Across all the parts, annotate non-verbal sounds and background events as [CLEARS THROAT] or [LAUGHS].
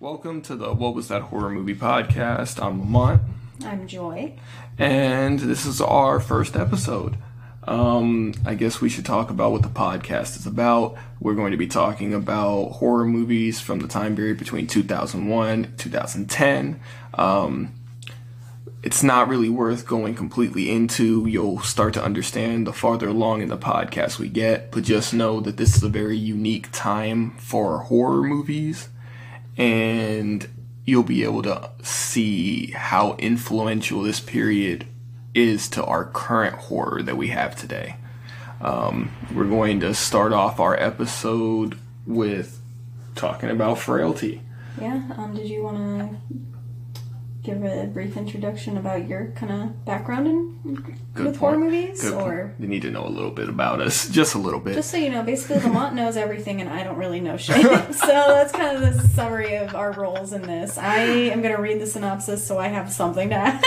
Welcome to the What Was That Horror Movie podcast. I'm Lamont, I'm Joy. and this is our first episode. Um, I guess we should talk about what the podcast is about. We're going to be talking about horror movies from the time period between 2001 2010. Um, it's not really worth going completely into. You'll start to understand the farther along in the podcast we get, but just know that this is a very unique time for horror movies and you'll be able to see how influential this period is to our current horror that we have today. Um, we're going to start off our episode with talking about frailty. Yeah. Um, did you want to give a brief introduction about your kind of background in with horror movies, Good point. or you need to know a little bit about us, [LAUGHS] just a little bit. just so you know, basically Lamont knows everything and I don't really know shit. [LAUGHS] [LAUGHS] so that's kind of the summary of our roles in this. I am gonna read the synopsis so I have something to add,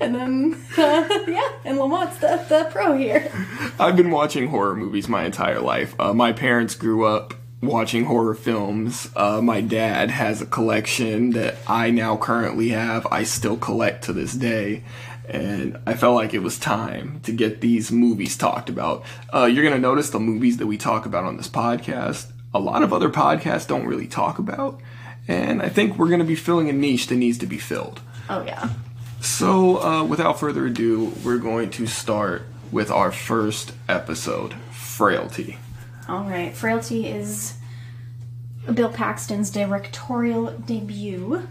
and then uh, yeah, and Lamont's the the pro here. I've been watching horror movies my entire life. Uh, my parents grew up watching horror films. Uh, my dad has a collection that I now currently have. I still collect to this day. And I felt like it was time to get these movies talked about. Uh, you're going to notice the movies that we talk about on this podcast, a lot of other podcasts don't really talk about. And I think we're going to be filling a niche that needs to be filled. Oh yeah. So, uh, without further ado, we're going to start with our first episode Frailty. All right. Frailty is Bill Paxton's directorial debut.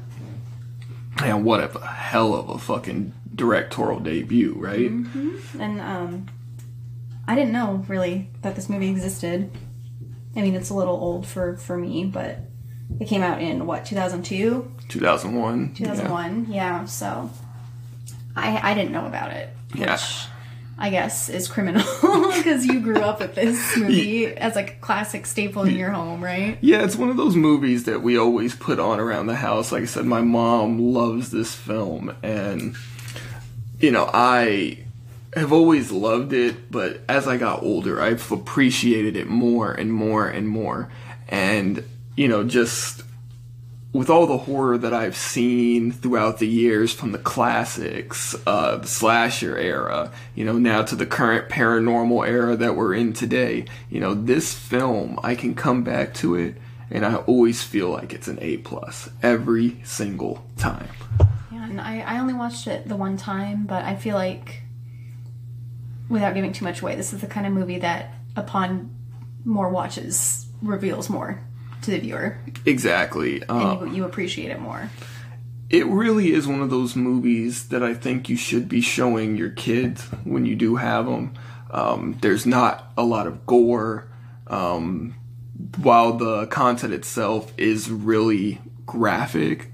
And what a hell of a fucking directorial debut, right? And um, I didn't know really that this movie existed. I mean, it's a little old for for me, but it came out in what 2002, 2001. 2001. Yeah. so I I didn't know about it, which Yeah. I guess is criminal [LAUGHS] because you grew up with this [LAUGHS] movie as like a classic staple in your home, right? Yeah, it's one of those movies that we always put on around the house. Like I said, my mom loves this film, and you know, I have always loved it, but as I got older, I've appreciated it more and more and more. And you know, just with all the horror that I've seen throughout the years, from the classics, uh, the slasher era, you know, now to the current paranormal era that we're in today, you know, this film, I can come back to it, and I always feel like it's an A plus every single time. Yeah, and I, I only watched it the one time, but I feel like, without giving too much away, this is the kind of movie that, upon more watches, reveals more to the viewer, Exactly. Uh, and you, you appreciate it more. it really is one of those movies that I think you should be showing your kids when you do have them. Um, there's not a lot of gore. Um, while the content itself is really graphic,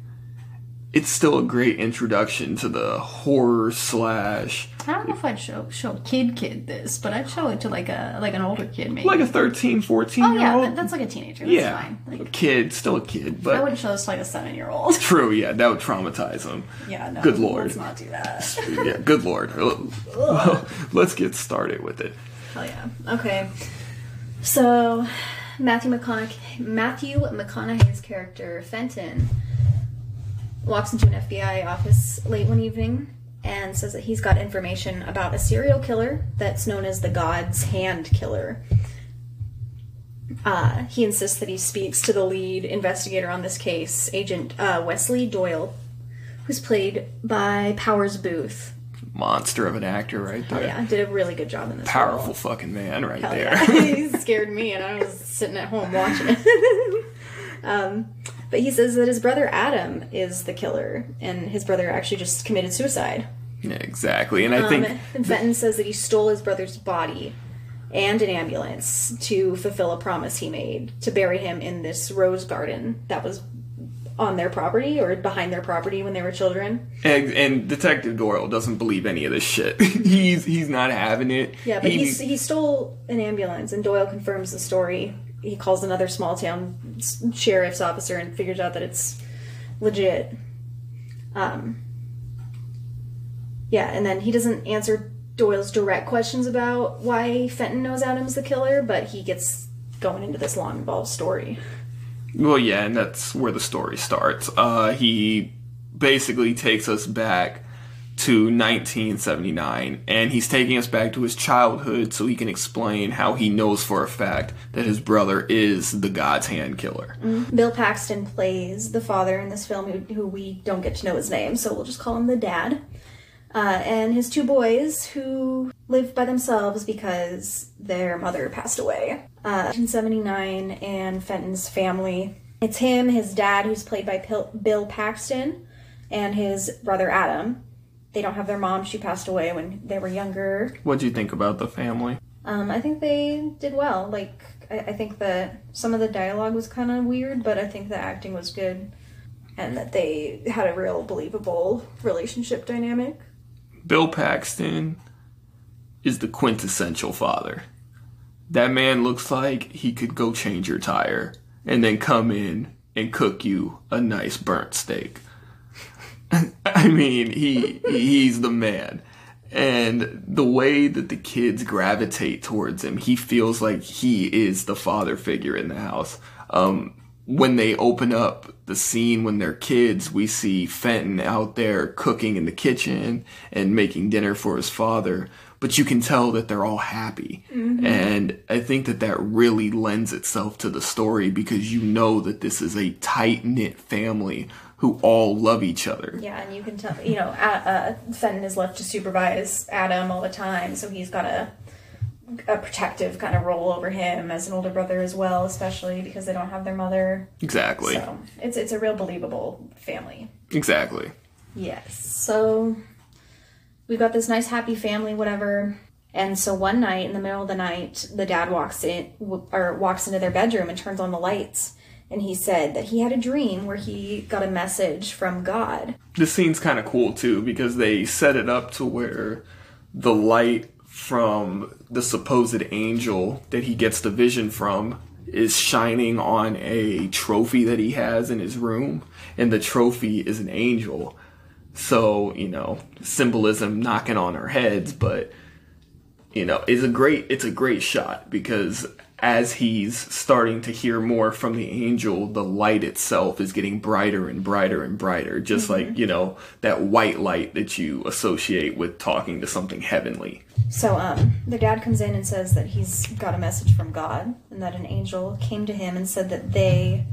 it's still a great introduction to the horror slash I don't know if I'd show show kid kid this, but I'd show it to like a like an older kid maybe. like a 13, 14 oh year yeah, old. that, that's like a teenager. That's yeah, fine. a kid, still a kid, but I but wouldn't show this to like a seven year old. [LAUGHS] true, yeah, that would traumatize them. yeah, no. Good lord. Let's not do that. yeah, good lord. [LAUGHS] Well, let's get started with it. Hell yeah. Okay. So, Matthew McConaughey, Matthew McConaughey's character Fenton walks into an FBI office late one evening and says that he's got information about a serial killer that's known as the God's Hand Killer. Uh, he insists that he speaks to the lead investigator on this case, Agent uh, Wesley Doyle, who's played by Powers Boothe. Monster of an actor right there. Yeah, did a really good job in this. Powerful role. fucking man right Hell there. yeah. [LAUGHS] he [LAUGHS] scared me, and I was sitting at home watching it. [LAUGHS] um, but he says that his brother Adam is the killer, and his brother actually just committed suicide. Yeah, exactly. And I Um, think and Fenton says that he stole his brother's body and an ambulance to fulfill a promise he made to bury him in this rose garden that was on their property or behind their property when they were children. And, and Detective Doyle doesn't believe any of this shit. [LAUGHS] he's he's not having it. Yeah, but He- he's, he stole an ambulance, and Doyle confirms the story. He calls another small town sheriff's officer and figures out that it's legit. Um, yeah, and then he doesn't answer Doyle's direct questions about why Fenton knows Adam's the killer, but he gets going into this long, involved story. Well, yeah, and that's where the story starts. Uh, he basically takes us back to 1979, and he's taking us back to his childhood so he can explain how he knows for a fact that his brother is the God's Hand Killer. Bill Paxton plays the father in this film, who, who we don't get to know his name, so we'll just call him the dad. Uh, and his two boys, who live by themselves because their mother passed away. Uh, 1979, and Fenton's family. It's him, his dad, who's played by Pil- Bill Paxton, and his brother Adam. They don't have their mom; she passed away when they were younger. What do you think about the family? Um, I think they did well. Like, I, I think that some of the dialogue was kind of weird, but I think the acting was good, and that they had a real believable relationship dynamic. Bill Paxton is the quintessential father. That man looks like he could go change your tire and then come in and cook you a nice burnt steak. [LAUGHS] I mean, he he's the man. And the way that the kids gravitate towards him, he feels like he is the father figure in the house. Um, when they open up the scene when they're kids, we see Fenton out there cooking in the kitchen and making dinner for his father. But you can tell that they're all happy. And I think that that really lends itself to the story because you know that this is a tight knit family who all love each other. Yeah, and you can tell, you know, uh, Fenton is left to supervise Adam all the time, so he's got a a protective kind of role over him as an older brother as well, especially because they don't have their mother. Exactly. So it's it's a real believable family. Exactly. Yes. So we've got this nice happy family, whatever. And so one night in the middle of the night, the dad walks in or walks into their bedroom and turns on the lights. And he said that he had a dream where he got a message from God. This scene's kind of cool too because they set it up to where the light from the supposed angel that he gets the vision from is shining on a trophy that he has in his room, and the trophy is an angel. So, you know, symbolism knocking on our heads, but you know, it's a great it's a great shot because as he's starting to hear more from the angel, the light itself is getting brighter and brighter and brighter, just like, you know, that white light that you associate with talking to something heavenly. So um, the dad comes in and says that he's got a message from God and that an angel came to him and said that they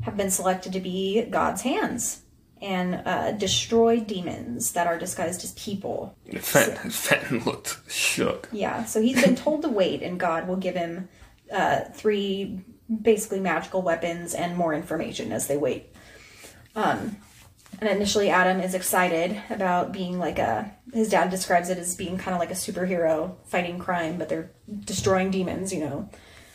have been selected to be God's hands and uh, destroy demons that are disguised as people. Fenton, Fenton looked shook. Yeah, so he's been told to wait, and God will give him uh, three basically magical weapons and more information as they wait. Um, and initially, Adam is excited about being like a. His dad describes it as being kind of like a superhero fighting crime, but they're destroying demons, you know.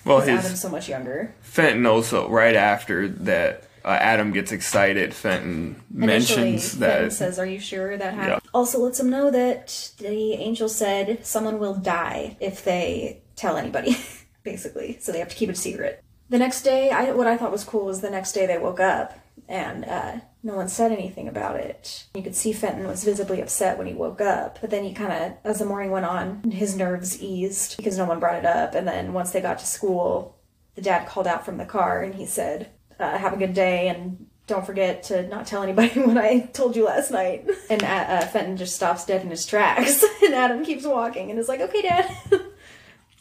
Well, his Adam's so much younger. Fenton also right after that uh, Adam gets excited. Fenton Initially, mentions Fenton that says, "Are you sure that happened?" Yeah. Also, lets him know that the angel said someone will die if they tell anybody, [LAUGHS] basically. So they have to keep it secret. The next day, I, what I thought was cool was the next day they woke up and uh, no one said anything about it. You could see Fenton was visibly upset when he woke up, but then he kind of, as the morning went on, his nerves eased because no one brought it up. And then once they got to school, the dad called out from the car and he said, uh, "Have a good day and don't forget to not tell anybody [LAUGHS] what I told you last night." And uh, uh, Fenton just stops dead in his tracks, [LAUGHS] and Adam keeps walking and is like, "Okay, Dad." [LAUGHS]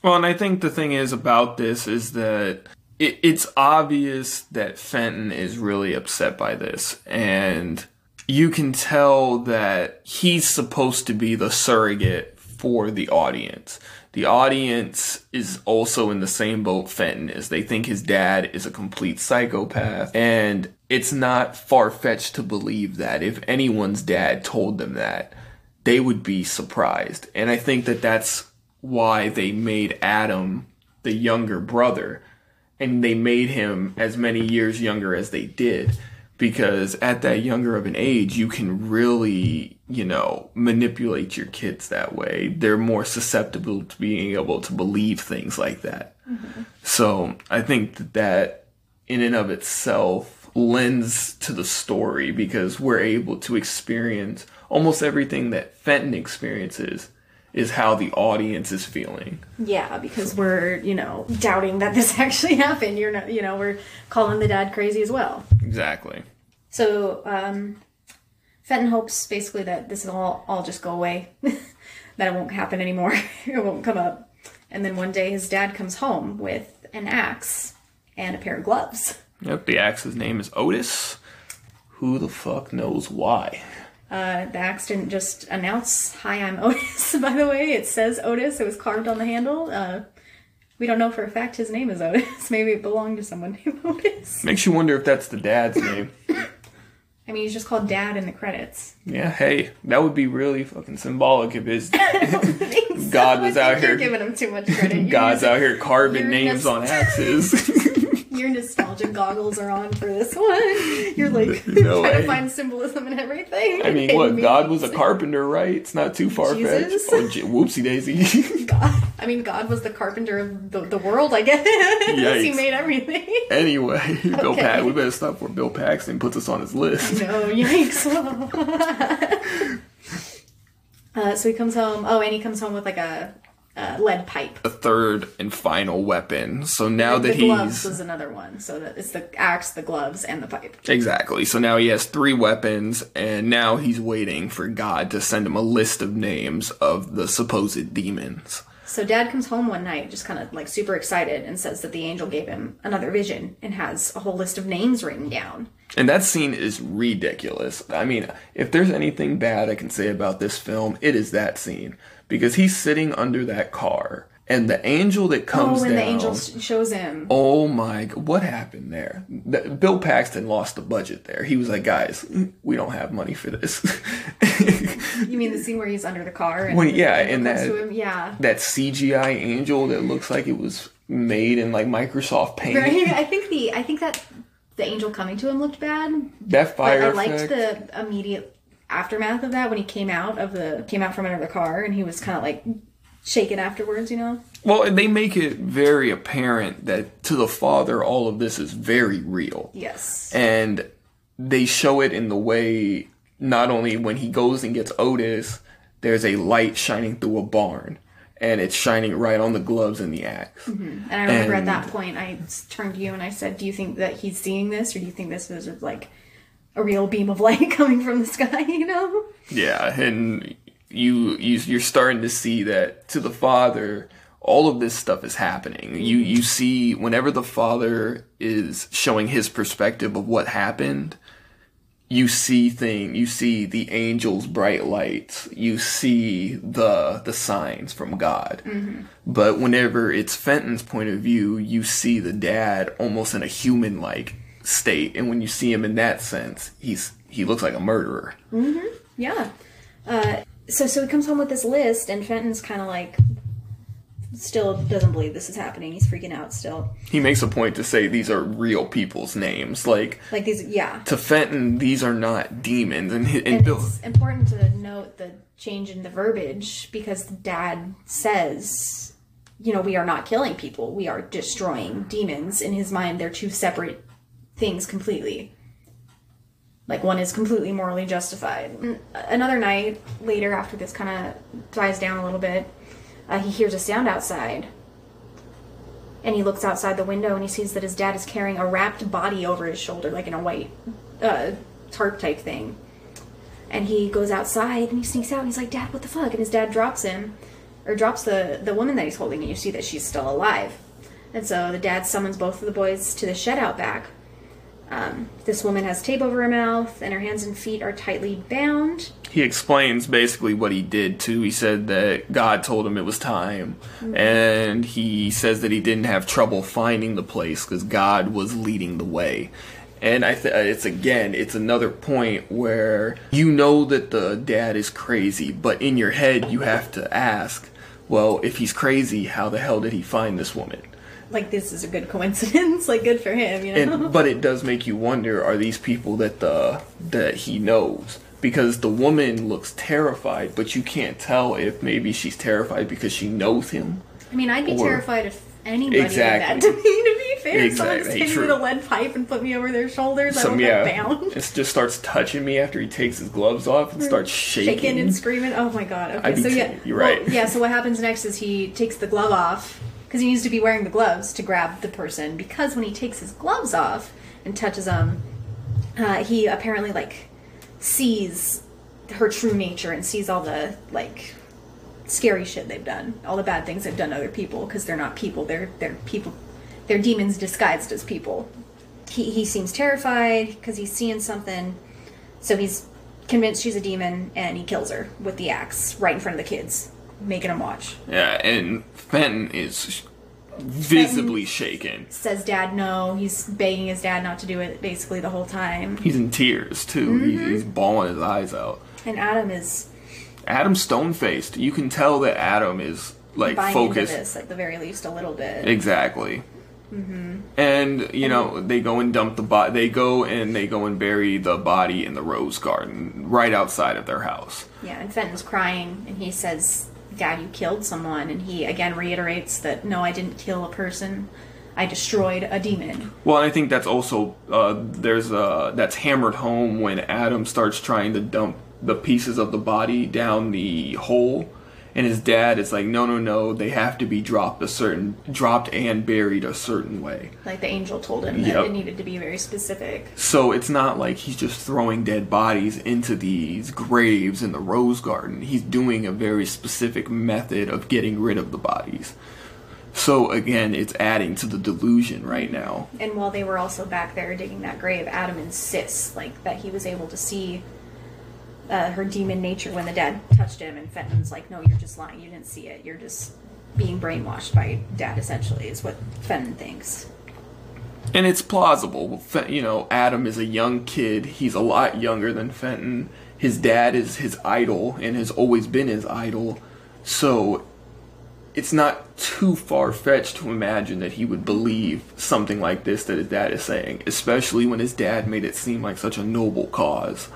Well, and I think the thing is about this is that it, it's obvious that Fenton is really upset by this, and you can tell that he's supposed to be the surrogate for the audience. The audience is also in the same boat Fenton is. They think his dad is a complete psychopath, and it's not far fetched to believe that if anyone's dad told them that, they would be surprised. And I think that that's why they made Adam the younger brother and they made him as many years younger as they did because at that younger of an age, you can really, you know, manipulate your kids that way. They're more susceptible to being able to believe things like that. Mm-hmm. So I think that that in and of itself lends to the story because we're able to experience almost everything that Fenton experiences is how the audience is feeling. Yeah, because we're, you know, doubting that this [LAUGHS] actually happened. You're not, you know, we're calling the dad crazy as well. Exactly. So, um, Fenton hopes basically that this will all, all just go away, [LAUGHS] that it won't happen anymore, [LAUGHS] it won't come up. And then one day his dad comes home with an axe and a pair of gloves. Yep, the axe's name is Otis. Who the fuck knows why? Uh, the axe didn't just announce, Hi, I'm [LAUGHS] Otis, by the way. It says Otis, it was carved on the handle. Uh, we don't know for a fact his name is Otis. [LAUGHS] Maybe it belonged to someone named [LAUGHS] Otis. Makes you wonder if that's the dad's name. I mean, he's just called Dad in the credits. Yeah, hey, that would be really fucking symbolic if his I so. God was out here- giving him too much credit. God's using- out here carving names on axes. Your nostalgia goggles are on for this one. You're like [LAUGHS] No trying way. to find symbolism in everything. I mean, what? God was a carpenter, right? It's not too far fetched. Oh, whoopsie daisy. [LAUGHS] God. I mean, God was the carpenter of the, the world, I guess. [LAUGHS] he made everything. anyway, Bill Okay. Pax. We better stop before Bill Paxton puts us on his list. No, yikes. uh, so he comes home. Oh, and he comes home with like a, a lead pipe. The third and final weapon. So now the that gloves he's was another one. So that it's the axe, the gloves, and the pipe. Exactly. So now he has three weapons, and now he's waiting for God to send him a list of names of the supposed demons. So dad comes home one night, just kind of like super excited, and says that the angel gave him another vision and has a whole list of names written down. And that scene is ridiculous. I mean, if there's anything bad I can say about this film, it is that scene. Because he's sitting under that car, and the angel that comes Oh, comes when down. the angel shows him. Oh my! What happened there? Bill Paxton lost the budget there. He was like, "Guys, we don't have money for this." [LAUGHS] You mean the scene where he's under the car? And When- yeah, and that-? Yeah. that CGI angel that looks like it was made in like Microsoft Paint. Right? [LAUGHS] I think the I think that the angel coming to him looked bad. That fire I liked effect. the immediate aftermath of that when he came out of the came out from under the car and he was kind of like shaken afterwards. You know. Well, and they make it very apparent that to the father, all of this is very real, Yes. and they show it in the way not only when he goes and gets Otis, there's a light shining through a barn, and it's shining right on the gloves and the axe. Mm-hmm. And I remember at that point, I turned to you and I said, "Do you think that he's seeing this, or do you think this is like a real beam of light [LAUGHS] coming from the sky?" You know? Yeah, and you, you you're starting to see that to the father, all of this stuff is happening. You you see whenever the father is showing his perspective of what happened, you see thing you see the angels bright lights you see the the signs from god. But whenever it's fenton's point of view you see the dad almost in a human like state. And when you see him in that sense he's he looks like a murderer. Yeah. Uh, so so he comes home with this list, and Fenton's kind of like still doesn't believe this is happening. He's freaking out still. he makes a point to say these are real people's names like Like these, yeah. to fenton these are not demons and, and, And Bill, it's important to note the change in the verbiage because the dad says, you know, we are not killing people, we are destroying demons. In his mind, they're two separate things completely. Like one is completely morally justified. Mm, Another night later, after this kind of dies down a little bit, uh, he hears a sound outside. And he looks outside the window and he sees that his dad is carrying a wrapped body over his shoulder, like in a white uh, tarp type thing. And he goes outside and he sneaks out and he's like, Dad, what the fuck? And his dad drops him, or drops the, the woman that he's holding, and you see that she's still alive. And so the dad summons both of the boys to the shed out back. Um, this woman has tape over her mouth, and her hands and feet are tightly bound. he explains basically what he did too. He said that God told him it was time, and he says that he didn't have trouble finding the place because God was leading the way. And I th- it's again, it's another point where you know that the dad is crazy, but in your head you have to ask, well, if he's crazy, how the hell did he find this woman? Like this is a good coincidence. [LAUGHS] like good for him, you know. And, but it does make you wonder: Are these people that the that he knows? Because the woman looks terrified, but you can't tell if maybe she's terrified because she knows him. I mean, I'd be Or- terrified if anybody Exactly. did that to me. To be fair, if someone Exactly, just hit me true. with a lead pipe and put me over their shoulders, I Some don't yeah, get bound. it just starts touching me after he takes his gloves off and mm. starts shaking. shaking and screaming. Oh my god. Okay, I'd be so t- yeah, you're well, right. yeah. So what happens next is he takes the glove off because he needs to be wearing the gloves to grab the person. Because when he takes his gloves off and touches them, uh, he apparently like sees her true nature and sees all the like scary shit they've done, all the bad things they've done to other people because they're not people. They're they're people. They're demons disguised as people. He he seems terrified because he's seeing something. So he's convinced she's a demon and he kills her with the axe right in front of the kids, making him watch. Yeah, and Fenton is visibly shaken. Says dad no. He's begging his dad not to do it basically the whole time. He's in tears too. Mm-hmm. he's bawling his eyes out. And Adam is Adam's stone faced. You can tell that Adam is like focused. into this at the very least a little bit. Exactly. Mm-hmm. And you know they go and dump the body. They go and they go and bury the body in the rose garden right outside of their house. Yeah, and Fenton's crying and he says, Dad, you killed someone. And he again reiterates that no, I didn't kill a person. I destroyed a demon. Well, I think that's also uh, there's uh, that's hammered home when Adam starts trying to dump the pieces of the body down the hole, and his dad is like, no, no, no, they have to be dropped a certain dropped and buried a certain way. Like the angel told him that it needed to be very specific. So it's not like he's just throwing dead bodies into these graves in the rose garden. He's doing a very specific method of getting rid of the bodies. So again, it's adding to the delusion right now. And while they were also back there digging that grave, Adam insists like that he was able to see uh, her demon nature when the dad touched him, and Fenton's like, "No, you're just lying. You didn't see it. You're just being brainwashed by dad." Essentially, is what Fenton thinks. And it's plausible. You know, Adam is a young kid. He's a lot younger than Fenton. His dad is his idol and has always been his idol. So it's not too far fetched to imagine that he would believe something like this that his dad is saying, especially when his dad made it seem like such a noble cause.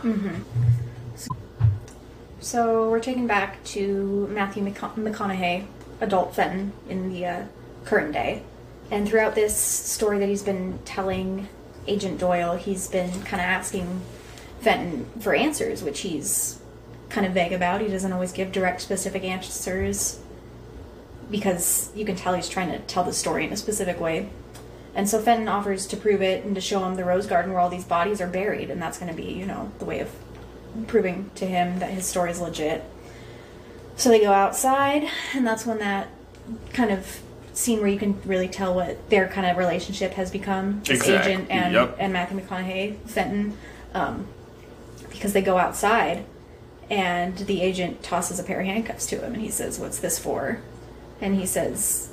So we're taken back to Matthew McCona- McConaughey, adult Fenton, in the uh, current day. And throughout this story that he's been telling Agent Doyle, he's been kind of asking Fenton for answers, which he's kind of vague about. He doesn't always give direct, specific answers because you can tell he's trying to tell the story in a specific way. And so Fenton offers to prove it and to show him the rose garden where all these bodies are buried, and that's going to be, you know, the way of proving to him that his story is legit. So they go outside, and that's when that kind of scene where you can really tell what their kind of relationship has become. This Exactly, agent and yep. and Matthew McConaughey, Fenton, um, because they go outside, and the agent tosses a pair of handcuffs to him, and he says, "What's this for?" And he says,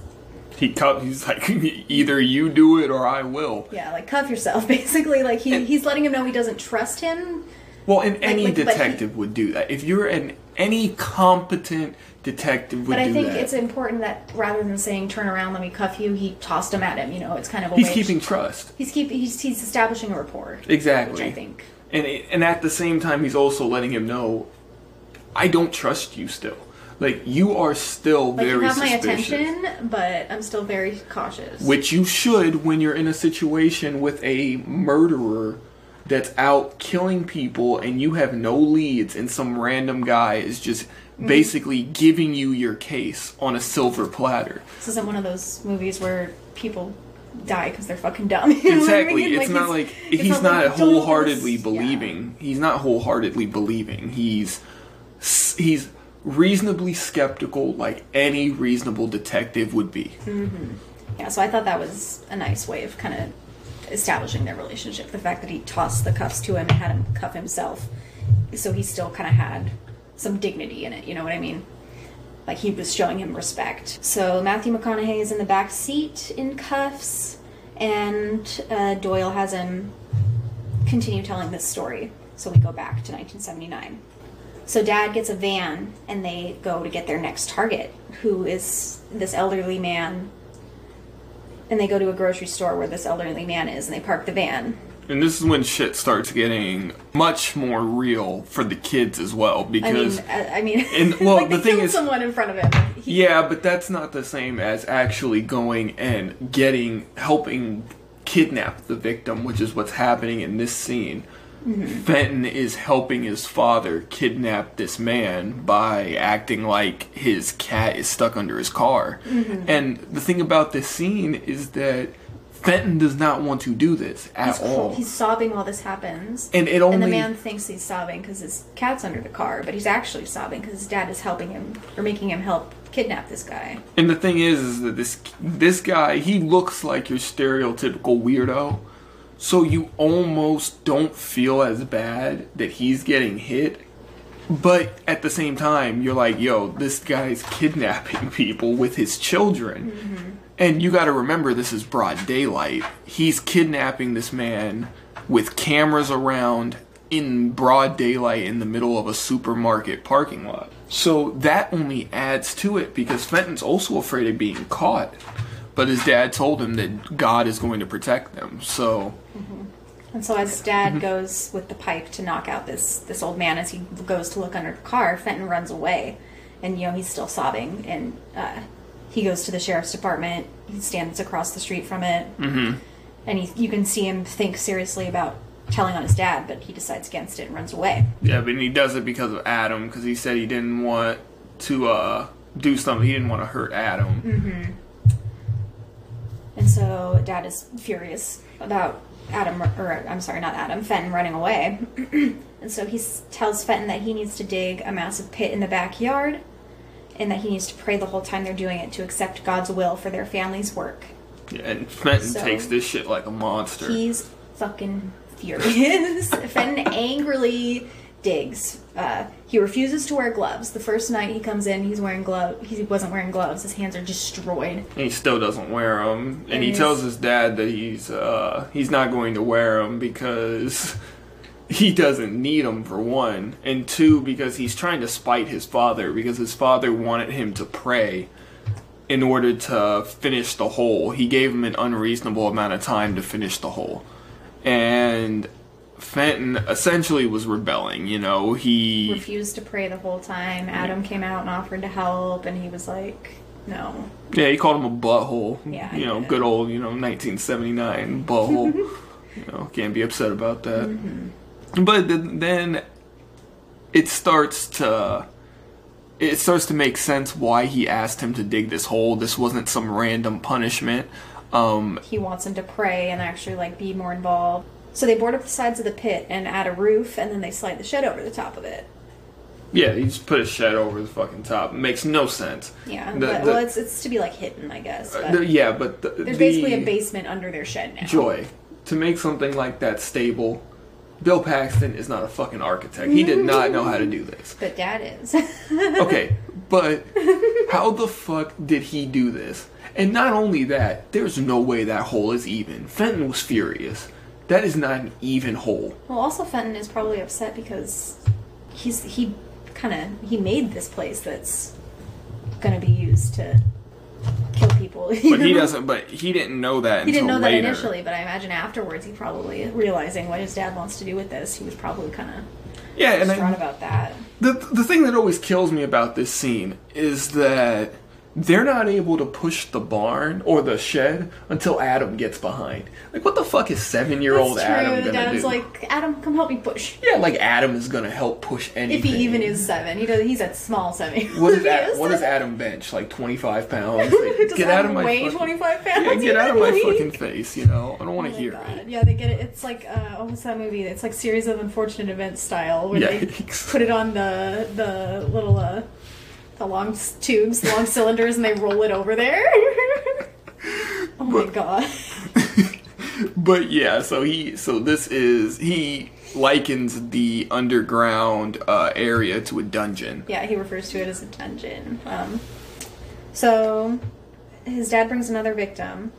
He cut, he's like, [LAUGHS] either you do it or I will. "Yeah, like cuff yourself." [LAUGHS] Basically, like he, he's letting him know he doesn't trust him. Well, and any like- but he- detective would do that. If you're an any competent detective would But I think that. it's important that rather than saying "turn around, let me cuff you," he tossed him at him. You know, it's kind of a He's way. keeping trust. He's keep he's, he's establishing a rapport. Exactly. Which I think. And and at the same time, he's also letting him know, I don't trust you still. Like you are still Like very you have my attention, but I'm still very cautious. Which you should when you're in a situation with a murderer that's out killing people and you have no leads and some random guy is just Mm-hmm. basically giving you your case on a silver platter. this isn't one of those movies where people die because they're fucking dumb. [LAUGHS] What I Exactly. mean? It's not like it's he's not not like, don't look at wholeheartedly this- yeah. believing. He's not wholeheartedly believing. He's he's reasonably skeptical, like any reasonable detective would be. Yeah, so I thought that was a nice way of kind of establishing their relationship. The fact that he tossed the cuffs to him and had him cuff himself, so he still kind of had some dignity in it. You know what I mean? Like he was showing him respect. So Matthew McConaughey is in the back seat in cuffs, and uh, Doyle has him continue telling this story. So we go back to 1979. So dad gets a van and they go to get their next target, who is this elderly man and they go to a grocery store where this elderly man is, and they park the van. And this is when shit starts getting much more real for the kids as well I because mean, I, I mean, [LAUGHS] [LAUGHS] And, well, like the thing is- someone in front of him. He, Yeah, but that's not the same as actually going and getting helping kidnap the victim, which is what's happening in this scene. Mm-hmm. Fenton is helping his father kidnap this man by acting like his cat is stuck under his car. Mm-hmm. And the thing about this scene is that Fenton does not want to do this at he's, all. he's sobbing while this happens. and it only And the man thinks he's sobbing because his cat's under the car, but he's actually sobbing because his dad is helping him or making him help kidnap this guy. And the thing is, is that this this guy he looks like your stereotypical weirdo, so you almost don't feel as bad that he's getting hit. But at the same time, you're like, yo, this guy's kidnapping [LAUGHS] people with his children. Mm-hmm. And you got to remember, this is broad daylight. He's kidnapping this man with cameras around in broad daylight in the middle of a supermarket parking lot. So that only adds to it because Fenton's also afraid of being caught. But his dad told him that God is going to protect them. So And so as dad goes with the pipe to knock out this this old man as he goes to look under the car, Fenton runs away, and you know he's still sobbing, and uh, he goes to the sheriff's department. He stands across the street from it, mm-hmm. and he, you can see him think seriously about telling on his dad, but he decides against it and runs away. Yeah, but he does it because of Adam, because he said he didn't want to uh, do something. He didn't want to hurt Adam. And so dad is furious about Adam, or I'm sorry, not Adam, Fenton running away. [CLEARS THROAT] and so he tells Fenton that he needs to dig a massive pit in the backyard and that he needs to pray the whole time they're doing it to accept God's will for their family's work. Yeah, and Fenton So- takes this shit like a monster. He's fucking furious. [LAUGHS] Fenton angrily digs. Uh, he refuses to wear gloves. The first night he comes in, he's wearing glove. He wasn't wearing gloves. His hands are destroyed. And he still doesn't wear them, and, And he tells his dad that he's uh, he's not going to wear them because [LAUGHS] he doesn't need them for one, and two because he's trying to spite his father because his father wanted him to pray in order to finish the hole. He gave him an unreasonable amount of time to finish the hole, and Fenton essentially was rebelling. You know, he refused to pray the whole time. Adam came out and offered to help, and he was like, "No." Yeah, he called him a butthole. Yeah, you know, good old, you know, 1979 butthole. [LAUGHS] you know, can't be upset about that. Mm-hmm. But th- then it starts to it starts to make sense why he asked him to dig this hole. This wasn't some random punishment. Um, He wants him to pray and actually like be more involved. So they board up the sides of the pit and add a roof, and then they slide the shed over the top of it. yeah, you just put a shed over the fucking top. It makes no sense. Yeah, The- but, the- well, it's it's to be like hidden, I guess. Uh, but the- yeah, but the, there's the- basically a basement under their shed now. Joy, to make something like that stable, Bill Paxton is not a fucking architect. He did not know how to do this. [LAUGHS] But Dad is. [LAUGHS] Okay, but how the fuck did he do this? And not only that, there's no way that hole is even. Fenton was furious. That is not an even hole. well, also Fenton is probably upset because he's he kind of he made this place that's going to be used to kill people. [LAUGHS] But he doesn't. But he didn't know that He until didn't know later. that initially, but I imagine afterwards he probably realizing what his dad wants to do with this. He was probably kind of Yeah, and distraught I, about that. the the thing that always kills me about this scene is that they're not able to push the barn or the shed until Adam gets behind. Like, what the fuck is seven year old Adam gonna Dad's do? like, Adam, come help me push. yeah, like Adam is gonna help push anything. If he even is seven, he does. He's at small seven. What is [LAUGHS] is. What is Adam bench? Like twenty five pounds? [LAUGHS] Like, Does get out of my weigh fucking, 25 pounds? yeah, get out of my Really? [LAUGHS] fucking face. You know, I don't want Oh to my hear God. it. Yeah, they get it. It's like uh, oh, what's that movie? It's like series of unfortunate events style, where they Yikes. put it on the the little uh, the long tubes, long cylinders, and they roll it over there. [LAUGHS] oh my god! [LAUGHS] But yeah, so he, so this is he likens the underground uh, area to a dungeon. Yeah, he refers to it as a dungeon. Um, so his dad brings another victim.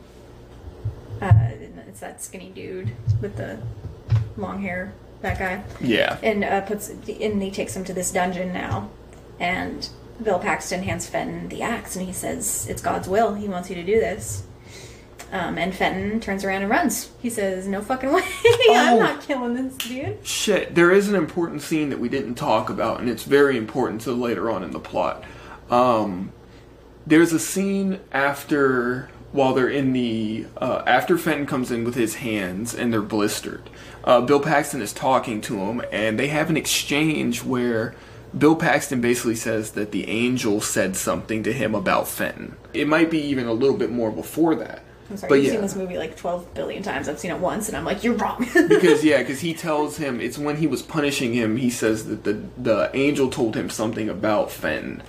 Uh, it's that skinny dude with the long hair. That guy. Yeah, and uh, puts and he takes him to this dungeon now, and Bill Paxton hands Fenton the axe, and he says, "It's God's will. He wants you to do this." Um, and Fenton turns around and runs. He says, "No fucking [LAUGHS] way! I'm Oh. not killing this dude." Shit, there is an important scene that we didn't talk about, and it's very important to later on in the plot. Um, there's a scene after while they're in the uh, after Fenton comes in with his hands and they're blistered. Uh, Bill Paxton is talking to him, and they have an exchange where Bill Paxton basically says that the angel said something to him about Fenton. It might be even a little bit more before that. I'm sorry, But you've yeah. seen this movie like 12 billion times. I've seen it once, and I'm like, "You're wrong." [LAUGHS] because yeah, because he tells him it's when he was punishing him. He says that the the angel told him something about Fenton,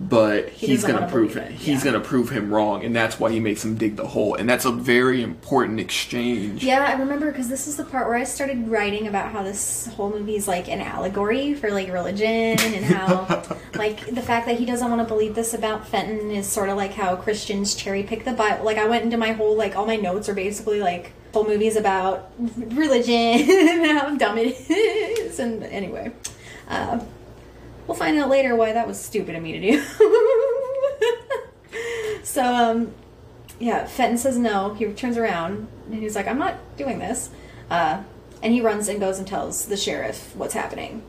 but he's gonna prove it. He's yeah. gonna prove him wrong, and that's why he makes him dig the hole. And that's a very important exchange. Yeah, I remember because this is the part where I started writing about how this whole movie is like an allegory for like religion and how [LAUGHS] like the fact that he doesn't want to believe this about Fenton is sort of like how Christians cherry pick the Bible. Like I went into my whole like all my notes are basically like whole movies about religion [LAUGHS] and how dumb it is. And anyway, uh, we'll find out later why that was stupid of me to do. [LAUGHS] so um, yeah, Fenton says no. He turns around and he's like, I'm not doing this. Uh, and he runs and goes and tells the sheriff what's happening.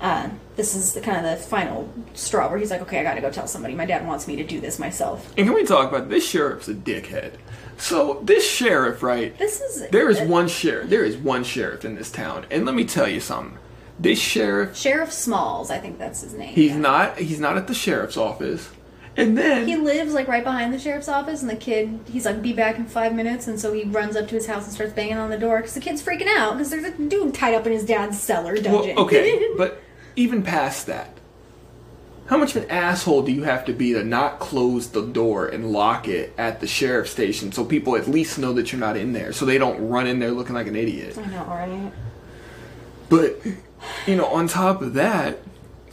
Uh, this is the kind of the final straw where he's like, okay, I gotta go tell somebody. My dad wants me to do this myself. And can we talk about this sheriff's a dickhead? So this sheriff, right? This is There is one sheriff. There is one sheriff in this town, and let me tell you something. This sheriff, Sheriff Smalls, I think that's his name. he's yeah. not. He's not at the sheriff's office. And then He lives like right behind the sheriff's office, and the kid, he's like, be back in five minutes, and so he runs up to his house and starts banging on the door because the kid's freaking out because there's a dude tied up in his dad's cellar dungeon. Well, okay, [LAUGHS] but even past that, how much of an asshole do you have to be to not close the door and lock it at the sheriff's station so people at least know that you're not in there, so they don't run in there looking like an idiot? I know, right? But you know, on top of that,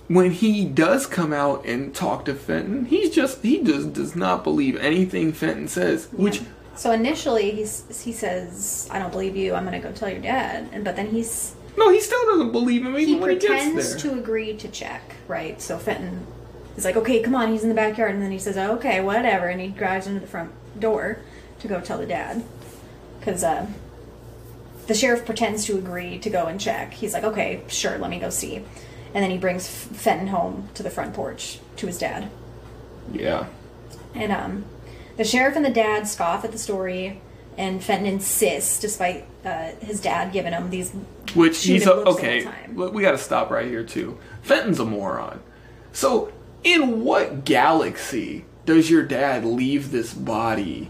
when he does come out and talk to Fenton, he's just he just does not believe anything Fenton says, which. So initially, he's he says, "I don't believe you. I'm gonna go tell your dad." And but then he's No, he still doesn't believe him he he pretends there. to agree to check, right? So Fenton is like, "Okay, come on." He's in the backyard, and then he says, oh, "Okay, whatever," and he drives into the front door to go tell the dad because uh, the sheriff pretends to agree to go and check. He's like, "Okay, sure, let me go see," and then he brings F- Fenton home to the front porch to his dad. Yeah. And um, the sheriff and the dad scoff at the story, and Fenton insists, despite uh, his dad giving him these. Which he's Shooting a, all the okay. We got to stop right here too. Fenton's a moron. So, in what galaxy does your dad leave this body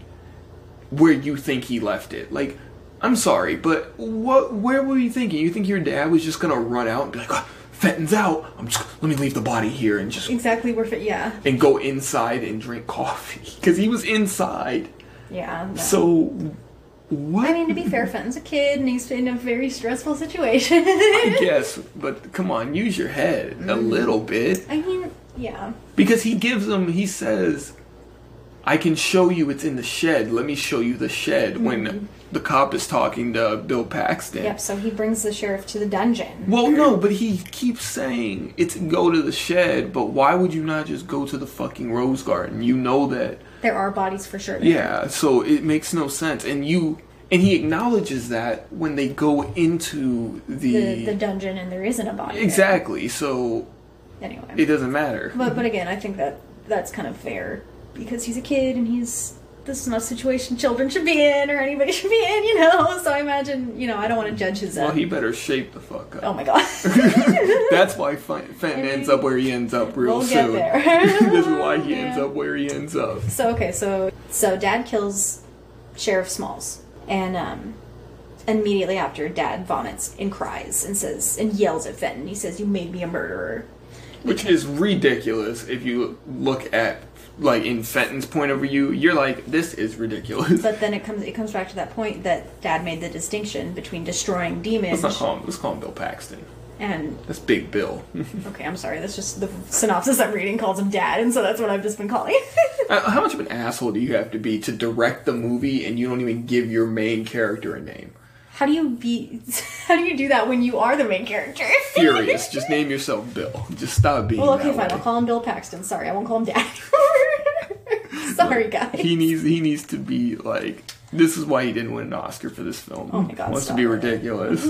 where you think he left it? Like, I'm sorry, but what? Where were you thinking? You think your dad was just gonna run out and be like, oh, "Fenton's out. I'm just let me leave the body here and just Exactly where, Fe- yeah, and go inside and drink coffee [LAUGHS] because he was inside." yeah. no. So, what? I mean, to be fair, Fenton's a kid, and he's in a very stressful situation. [LAUGHS] I [LAUGHS] guess, but come on, use your head a Mm. little bit. I mean, yeah. Because he gives him, he says, I can show you it's in the shed. Let me show you the shed when the cop is talking to Bill Paxton. Yep. So he brings the sheriff to the dungeon. Well, no, but he keeps saying it's go to the shed, but why would you not just go to the fucking rose garden? You know that. There are bodies for sure. there. Yeah, so it makes no sense. And you and he acknowledges that when they go into The, the dungeon, and there isn't a body. there. Exactly. So Anyway. it doesn't matter. But but again, I think that that's kind of fair because he's a kid and he's this is not a situation children should be in or anybody [LAUGHS] should be in, you know. So I imagine, you know, I don't want to judge his. Uh, Well, he better shape the fuck up. oh my god. [LAUGHS] That's why Fen- Fenton ends up where he ends up real we'll get soon. there. [LAUGHS] this is why he ends up where he ends up. So okay, so so Dad kills Sheriff Smalls, and um, immediately after, Dad vomits and cries and says and yells at Fenton. He says, "You made me a murderer." Which is ridiculous if you look at like in Fenton's point of view. You're like, this is ridiculous. But then it comes it comes back to that point that Dad made the distinction between destroying demons Let's not call him. Let's call him Bill Paxton. and That's Big Bill. [LAUGHS] okay, I'm sorry, that's just the synopsis I'm reading calls him Dad, and so that's what I've just been calling. [LAUGHS] Uh, How much of an asshole do you have to be to direct the movie and you don't even give your main character a name? How do you be? [LAUGHS] How do you do that when you are the main character? [LAUGHS] Furious. Just name yourself Bill. Just stop being. Well, okay, fine. way. I'll call him Bill Paxton. Sorry, I won't call him Dad. [LAUGHS] Sorry, guys. he needs he needs to be like This is why he didn't win an Oscar for this film. Oh my God, Wants stop to be ridiculous.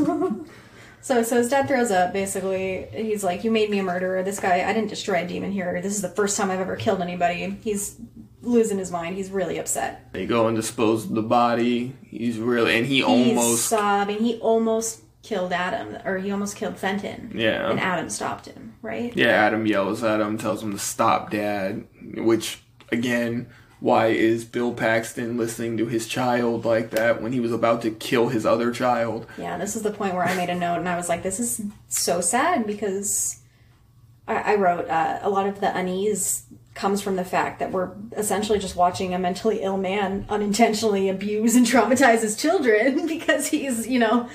So, so his dad throws up. Basically, he's like, "You made me a murderer. This guy, I didn't destroy a demon here. This is the first time I've ever killed anybody." He's losing his mind. He's really upset. they go and dispose of the body. He's really and he He's almost sobbing. He almost killed Adam, or he almost killed Fenton. Yeah. and Adam stopped him. Right? Yeah, Adam yells at him, tells him to stop, Dad. Which, again, why is Bill Paxton listening to his child like that when he was about to kill his other child? Yeah, this is the point where I made a note and I was like, this is so sad because I, I wrote uh, a lot of the unease comes from the fact that we're essentially just watching a mentally ill man unintentionally abuse and traumatize his children [LAUGHS] because he's, you know,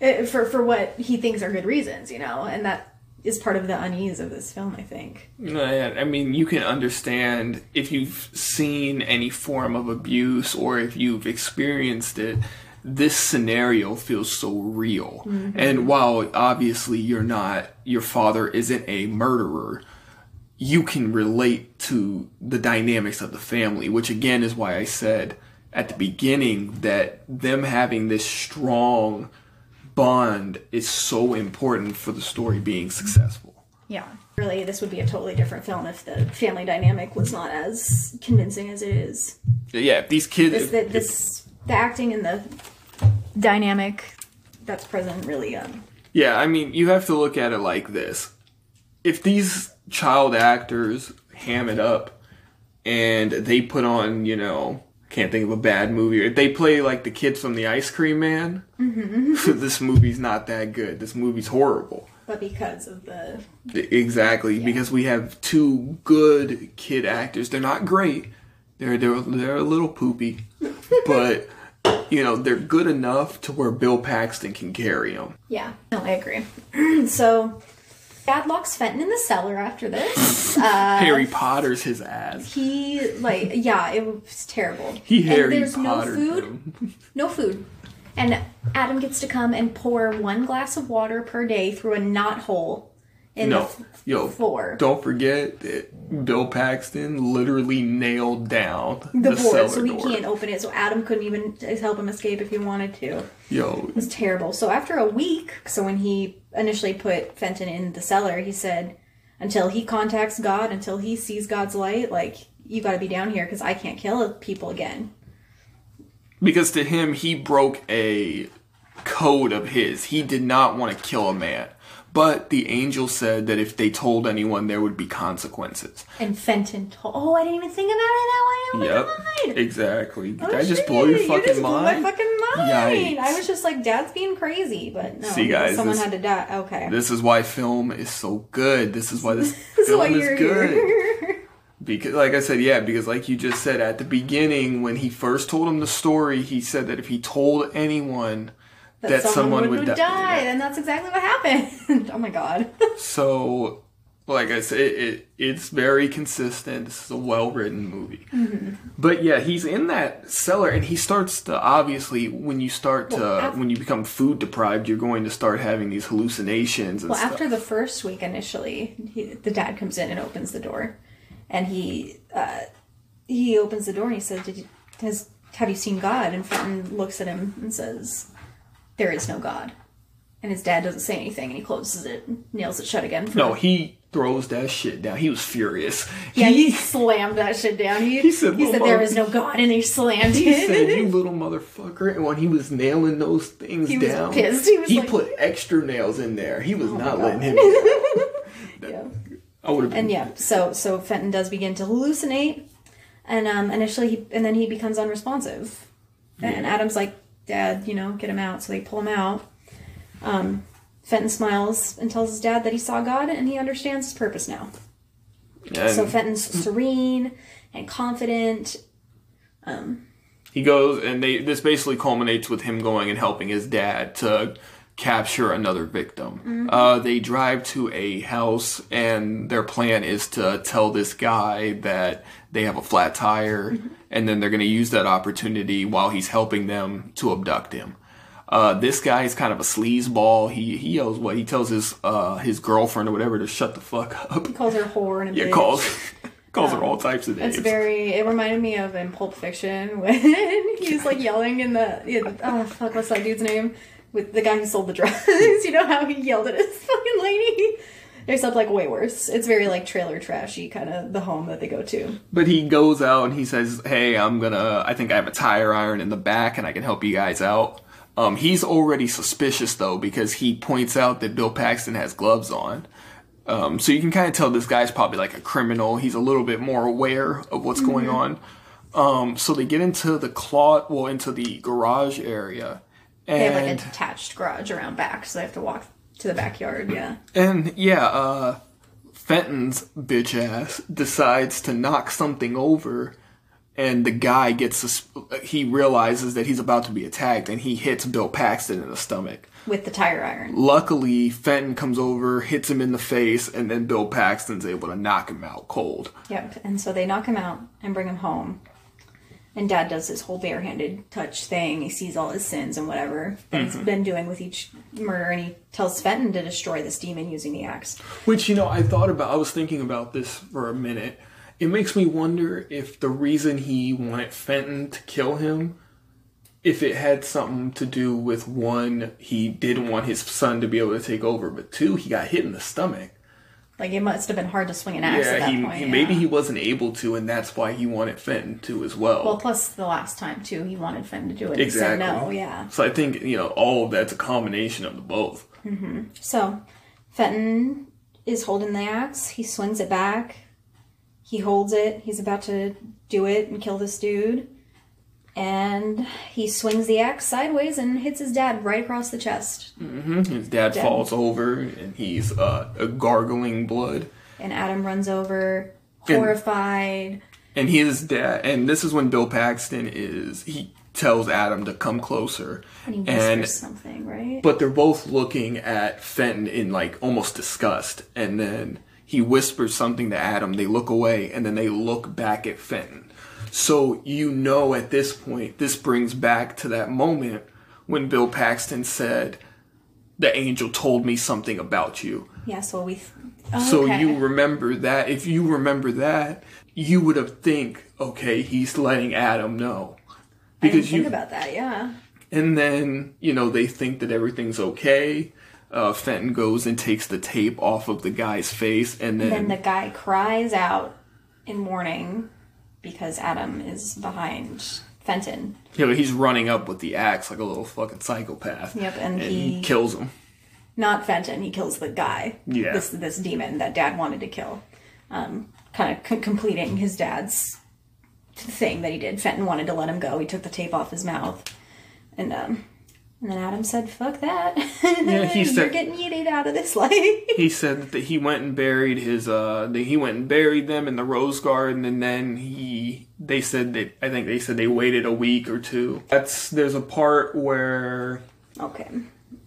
eh, for, for what he thinks are good reasons, you know, and that is part of the unease of this film, I think. Yeah, I mean, you can understand if you've seen any form of abuse or if you've experienced it, this scenario feels so real. And while obviously you're not, your father isn't a murderer, you can relate to the dynamics of the family, which again is why I said at the beginning that them having this strong bond is so important for the story being successful. Yeah. Really, this would be a totally different film if the family dynamic was not as convincing as it is. Yeah, if these kids, this, the, this the acting and the dynamic that's present really um Yeah, I mean, you have to look at it like this. If these child actors ham it up and they put on, you know, can't think of a bad movie, if they play like the kids from the Ice Cream Man, mm-hmm. [LAUGHS] this movie's not that good. This movie's horrible. but because of the Exactly, because we have two good kid actors. They're not great. They're they're they're a little poopy, [LAUGHS] but you know they're good enough to where Bill Paxton can carry them. yeah no i agree [CLEARS THROAT] so dad locks fenton in the cellar after this. [LAUGHS] Uh Harry Potter's his ass. he like yeah it was terrible. He and Harry there's no food. him. [LAUGHS] no food. And adam gets to come and pour one glass of water per day through a knot hole in No, f- yo, floor don't forget that Bill Paxton literally nailed down the, the, board cellar so he door. can't open it so adam couldn't even help him escape if he wanted to Yo, It was terrible. So after a week, so when he initially put Fenton in the cellar, he said, until he contacts God, until he sees God's light, like you got to be down here because I can't kill people again. because to him he broke a code of his. He did not want to kill a man. But the angel said that if they told anyone, there would be consequences. And Fenton told, oh, I didn't even think about it that way. Oh yep, exactly. Oh, Did Oh, I just blow your you fucking blew mind? my fucking mind. Yikes. I was just like, Dad's being crazy, but no. See, guys, someone this- had to die. Okay. This is why film is so good. This is why this [LAUGHS] This is film is you're good. here. [LAUGHS] Because, like I said, yeah, because like you just said at the beginning, when he first told him the story, he said that if he told anyone that, someone, would, die. die. And that's exactly what happened. [LAUGHS] oh my god. [LAUGHS] So, like I said, it, it, it's very consistent. This is a well written movie. Mm-hmm. But yeah, he's in that cellar, and he starts to obviously when you start to Well, af- when you become food deprived, you're going to start having these hallucinations and Well, stuff. after the first week initially, he, the dad comes in and opens the door, and he uh, he opens the door and he says, "Did you, has have you seen God?" And Fenton looks at him and says, "There is no God." And his dad doesn't say anything, and he closes it, and nails it shut again. for- no, he throws that shit down. He was furious. yeah, he slammed that shit down. He, He said, he said there Mom," no God, and he slammed it. He it. said, "You little motherfucker!" And when he was nailing those things He was down, pissed. He was like- Oh put extra nails in there. He was not letting him. [LAUGHS] yeah. I would have been. And yeah, so so Fenton does begin to hallucinate, and um, initially, he, and then he becomes unresponsive. And Adam's like, "Dad, you know, get him out." So they pull him out. Um, Fenton smiles and tells his dad that he saw God and he understands his purpose now. and So Fenton's serene and confident. he goes, and they this basically culminates with him going and helping his dad to capture another victim. Mm-hmm. Uh, they drive to a house, and their plan is to tell this guy that they have a flat tire, Mm-hmm. and then they're going to use that opportunity while he's helping them to abduct him. Uh, this guy is kind of a sleazeball. He he yells what he tells his uh his girlfriend or whatever to shut the fuck up. He calls her whore and a Yeah, bitch. calls. [LAUGHS] Calls her all types of names. It's very. It reminded me of in Pulp Fiction [LAUGHS] when he's like yelling in the. Yeah, oh fuck, what's that dude's name? With the guy who sold the drugs. [LAUGHS] you know how he yelled at his [LAUGHS] fucking lady. Except like way worse. It's very like trailer trashy kind of the home that they go to. But he goes out and he says, "Hey, I'm gonna. I think I have a tire iron in the back, and I can help you guys out." Um, he's already suspicious though because he points out that Bill Paxton has gloves on. Um, so you can kind of tell this guy's probably like a criminal. He's a little bit more aware of what's going on. Um, so they get into the cloth, well, into the garage area, They have like a detached garage around back, so they have to walk to the backyard. Yeah. and yeah, uh, Fenton's bitch ass decides to knock something over, and the guy gets sus- he realizes that he's about to be attacked, and he hits Bill Paxton in the stomach. With the tire iron. Luckily, Fenton comes over, hits him in the face, and then Bill Paxton's able to knock him out cold. Yep. And so they knock him out and bring him home. And dad does this whole barehanded touch thing. He sees all his sins and whatever that he's mm-hmm. been doing with each murder, and he tells Fenton to destroy this demon using the axe. Which, you know, I thought about, I was thinking about this for a minute. It makes me wonder if the reason he wanted Fenton to kill him, if it had something to do with one, he didn't want his son to be able to take over, but two, he got hit in the stomach. Like it must have been hard to swing an axe at Yeah, that he, point. he yeah. maybe he wasn't able to, and that's why he wanted Fenton to as well. Well, plus the last time too, he wanted Fenton to do it. Exactly. no. Yeah. So I think you know all of that's a combination of the both. Mm-hmm. So Fenton is holding the axe. He swings it back. He holds it. He's about to do it and kill this dude. And he swings the axe sideways and hits his dad right across the chest. His dad falls over and he's uh, gargling blood. And Adam runs over, horrified. And his dad, and this is when Bill Paxton is, he tells Adam to come closer. And he whispers something, right? but they're both looking at Fenton in like almost disgust. And then he whispers something to Adam. They look away and then they look back at Fenton. So you know at this point, this brings back to that moment when Bill Paxton said, The angel told me something about you. yeah, so we. Oh, So okay. you remember that. If you remember that, you would have think, okay, he's letting Adam know. Because think you about that, yeah. and then, you know, they think that everything's okay. Uh, Fenton goes and takes the tape off of the guy's face, and then, Then the guy cries out in warning because Adam is behind Fenton. Yeah, know, he's running up with the axe like a little fucking psychopath. Yep, and he, he- kills him. Not Fenton, he kills the guy. Yeah. This this demon that dad wanted to kill. Um, kind of c- completing his dad's thing that he did. Fenton wanted to let him go. He took the tape off his mouth. And um and then Adam said, "Fuck that! Yeah, he [LAUGHS] You're getting yeeted out of this [LAUGHS] life." He said that he went and buried his uh that he went and buried them in the rose garden and then he they said that I think they said they waited a week or two. That's there's a part where okay.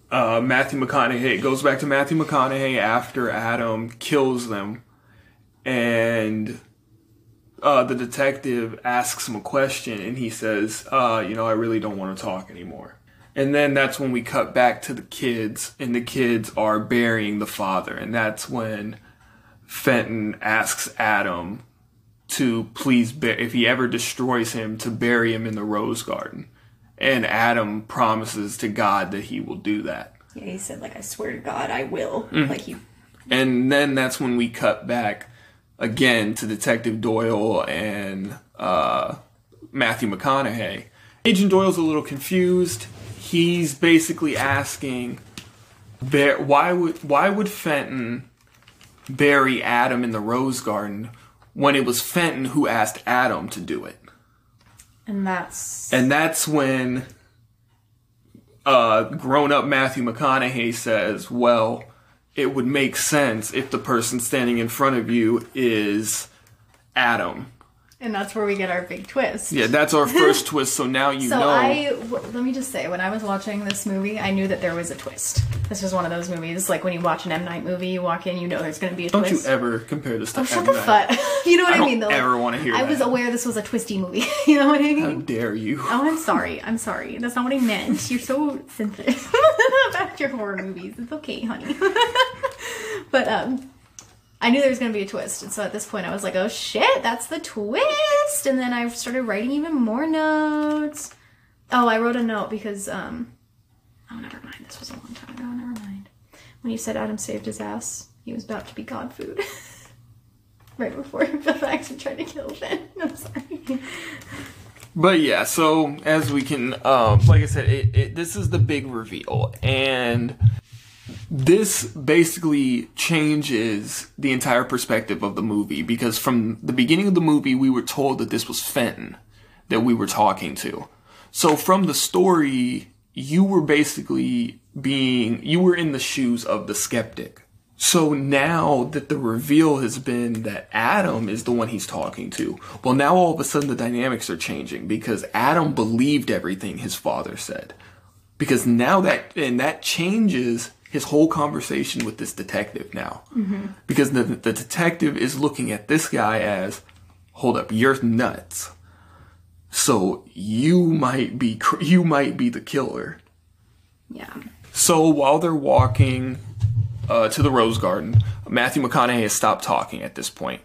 uh, Matthew McConaughey it goes back to Matthew McConaughey after Adam kills them, and uh, the detective asks him a question, and he says, uh, "You know, I really don't want to talk anymore." And then that's when we cut back to the kids, and the kids are burying the father, and that's when Fenton asks Adam to please, bur- if he ever destroys him, to bury him in the rose garden. And Adam promises to God that he will do that. Yeah, he said like, "I swear to God, I will." Mm. Like he And then that's when we cut back again to Detective Doyle and uh, Matthew McConaughey. Agent Doyle's a little confused. He's basically asking, Bear, why would why would Fenton bury Adam in the rose garden when it was Fenton who asked Adam to do it? and that's And that's when uh, grown up Matthew McConaughey says, Well, it would make sense if the person standing in front of you is Adam. And that's where we get our big twist. Yeah, that's our [LAUGHS] first twist, so now you So know. So I w- let me just say, when I was watching this movie, I knew that there was a twist. This was one of those movies, like when you watch an M Night movie, you walk in, you know there's going to be a twist. Don't you ever compare this to oh, shut the fuck! [LAUGHS] you know what I, I don't mean? Though, ever wanna hear I was aware this was a twisty movie. [LAUGHS] you know what I mean? How dare you? Oh, I'm sorry. I'm sorry. That's not what I meant. You're so sensitive about your horror movies. It's okay, honey. but um, I knew there was gonna be a twist, and so at this point I was like, "Oh shit, that's the twist!" And then I started writing even more notes. Oh, I wrote a note because um, oh never mind, this was a long time ago. Never mind. When you said Adam saved his ass, he was about to be god food. [LAUGHS] right before Bill Paxton tried to kill Ben. [LAUGHS] I'm sorry. But yeah, so as we can, um, like I said, it, it, this is the big reveal, and this basically changes the entire perspective of the movie because from the beginning of the movie, we were told that this was Fenton that we were talking to. So from the story, you were basically being, you were in the shoes of the skeptic. So now that the reveal has been that Adam is the one he's talking to, well, now all of a sudden the dynamics are changing because Adam believed everything his father said. Because now that, and that changes his whole conversation with this detective now. Because the, the detective is looking at this guy as, hold up, you're nuts. So you might be, you might be the killer. Yeah. So while they're walking uh, to the Rose Garden, Matthew McConaughey has stopped talking at this point,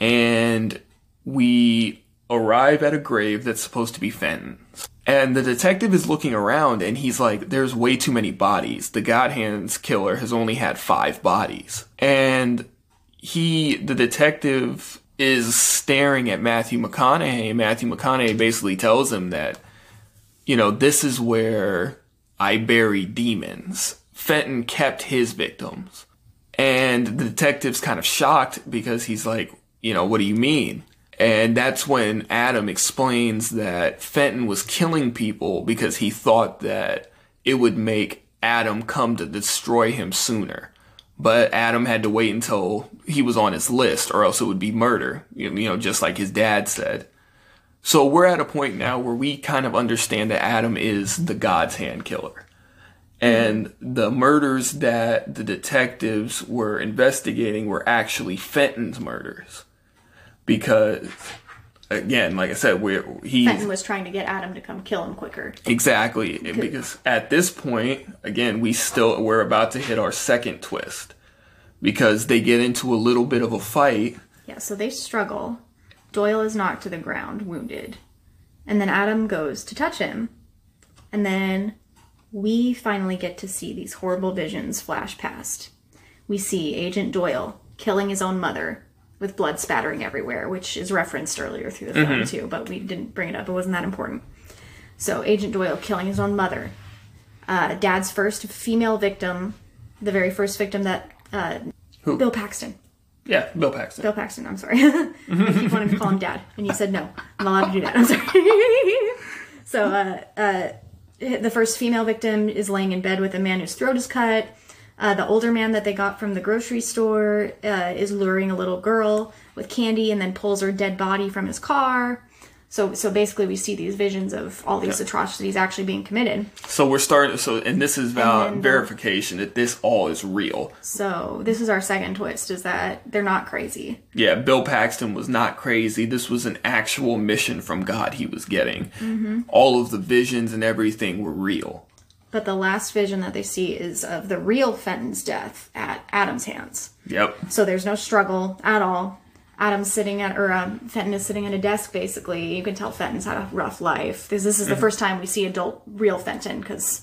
and we arrive at a grave that's supposed to be Fenton's. And the detective is looking around, and he's like, "There's way too many bodies. The God Hands killer has only had five bodies." And he, the detective, is staring at Matthew McConaughey. Matthew McConaughey basically tells him that you know, this is where I bury demons. Fenton kept his victims. And the detective's kind of shocked because he's like, you know, what do you mean? And that's when Adam explains that Fenton was killing people because he thought that it would make Adam come to destroy him sooner. But Adam had to wait until he was on his list or else it would be murder, you know, just like his dad said. So we're at a point now where we kind of understand that Adam is the God's hand killer. And the murders that the detectives were investigating were actually Fenton's murders. Because, again, like I said, we're, he's. Fenton was trying to get Adam to come kill him quicker. Exactly. Because at this point, again, we still, we're about to hit our second twist. Because they get into a little bit of a fight. Yeah, so they struggle. Doyle is knocked to the ground, wounded. And then Adam goes to touch him. And then we finally get to see these horrible visions flash past. We see Agent Doyle killing his own mother with blood spattering everywhere, which is referenced earlier through the film too, but we didn't bring it up. It wasn't that important. So Agent Doyle killing his own mother. Uh, Dad's first female victim, the very first victim that uh, Who? Bill Paxton. Yeah, Bill Paxton. Bill Paxton, I'm sorry. I keep wanting to call him dad. And you said no. I'm allowed to do that. I'm sorry. [LAUGHS] so, uh, uh, the first female victim is laying in bed with a man whose throat is cut. Uh, the older man that they got from the grocery store uh, is luring a little girl with candy and then pulls her dead body from his car. So, so basically, we see these visions of all these atrocities actually being committed. So we're starting. So and this is then verification that this all is real. So, this is our second twist: is that they're not crazy. Yeah, Bill Paxton was not crazy. This was an actual mission from God he was getting. Mm-hmm. All of the visions and everything were real. But the last vision that they see is of the real Fenton's death at Adam's hands. Yep. So there's no struggle at all. Adam's sitting at, or um, Fenton is sitting at a desk. Basically, you can tell Fenton's had a rough life. This, this is the first time we see adult, real Fenton because